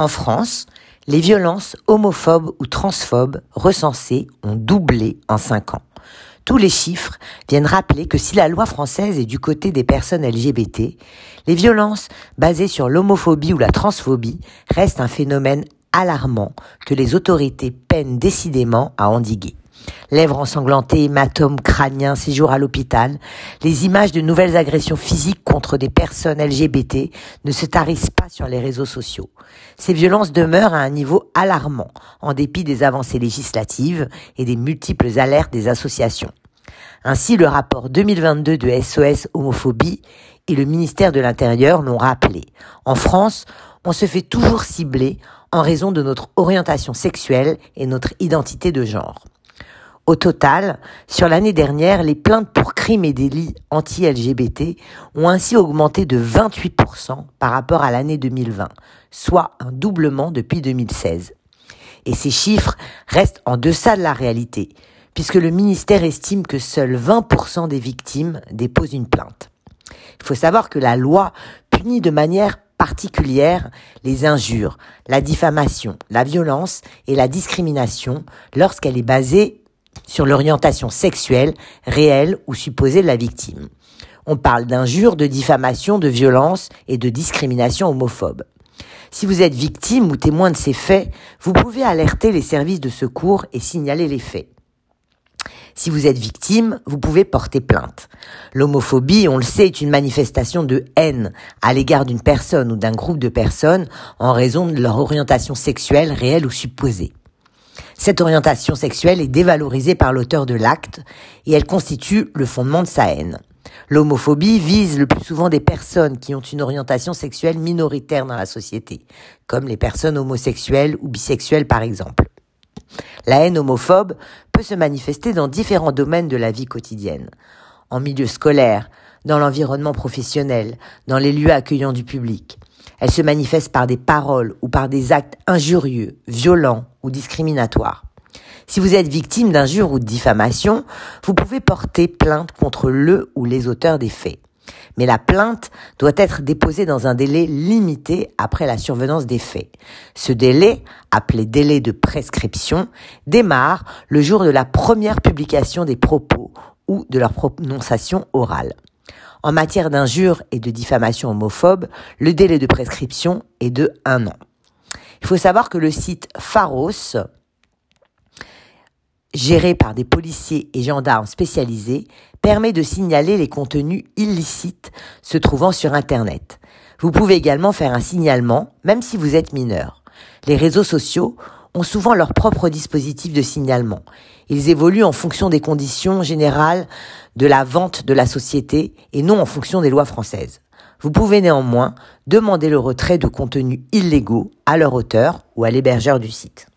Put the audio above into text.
En France, les violences homophobes ou transphobes recensées ont doublé en cinq ans. Tous les chiffres viennent rappeler que si la loi française est du côté des personnes LGBT, les violences basées sur l'homophobie ou la transphobie restent un phénomène alarmant que les autorités peinent décidément à endiguer. Lèvres ensanglantées, hématomes crâniens, séjour à l'hôpital, les images de nouvelles agressions physiques contre des personnes LGBT ne se tarissent pas sur les réseaux sociaux. Ces violences demeurent à un niveau alarmant, en dépit des avancées législatives et des multiples alertes des associations. Ainsi, le rapport 2022 de SOS Homophobie et le ministère de l'Intérieur l'ont rappelé. En France, on se fait toujours cibler en raison de notre orientation sexuelle et notre identité de genre. Au total, sur l'année dernière, les plaintes pour crimes et délits anti-LGBT ont ainsi augmenté de 28% par rapport à l'année 2020, soit un doublement depuis 2016. Et ces chiffres restent en deçà de la réalité, puisque le ministère estime que seuls 20% des victimes déposent une plainte. Il faut savoir que la loi punit de manière particulière les injures, la diffamation, la violence et la discrimination lorsqu'elle est basée sur l'orientation sexuelle réelle ou supposée de la victime. On parle d'injures, de diffamation, de violence et de discrimination homophobe. Si vous êtes victime ou témoin de ces faits, vous pouvez alerter les services de secours et signaler les faits. Si vous êtes victime, vous pouvez porter plainte. L'homophobie, on le sait, est une manifestation de haine à l'égard d'une personne ou d'un groupe de personnes en raison de leur orientation sexuelle réelle ou supposée. Cette orientation sexuelle est dévalorisée par l'auteur de l'acte et elle constitue le fondement de sa haine. L'homophobie vise le plus souvent des personnes qui ont une orientation sexuelle minoritaire dans la société, comme les personnes homosexuelles ou bisexuelles par exemple. La haine homophobe peut se manifester dans différents domaines de la vie quotidienne. En milieu scolaire, dans l'environnement professionnel, dans les lieux accueillants du public. Elle se manifeste par des paroles ou par des actes injurieux, violents ou discriminatoires. Si vous êtes victime d'injures ou de diffamation, vous pouvez porter plainte contre le ou les auteurs des faits mais la plainte doit être déposée dans un délai limité après la survenance des faits. Ce délai, appelé délai de prescription, démarre le jour de la première publication des propos ou de leur prononciation orale. En matière d'injures et de diffamation homophobe, le délai de prescription est de un an. Il faut savoir que le site Pharos, géré par des policiers et gendarmes spécialisés, permet de signaler les contenus illicites se trouvant sur Internet. Vous pouvez également faire un signalement, même si vous êtes mineur. Les réseaux sociaux ont souvent leur propre dispositif de signalement. Ils évoluent en fonction des conditions générales de la vente de la société et non en fonction des lois françaises. Vous pouvez néanmoins demander le retrait de contenus illégaux à leur auteur ou à l'hébergeur du site.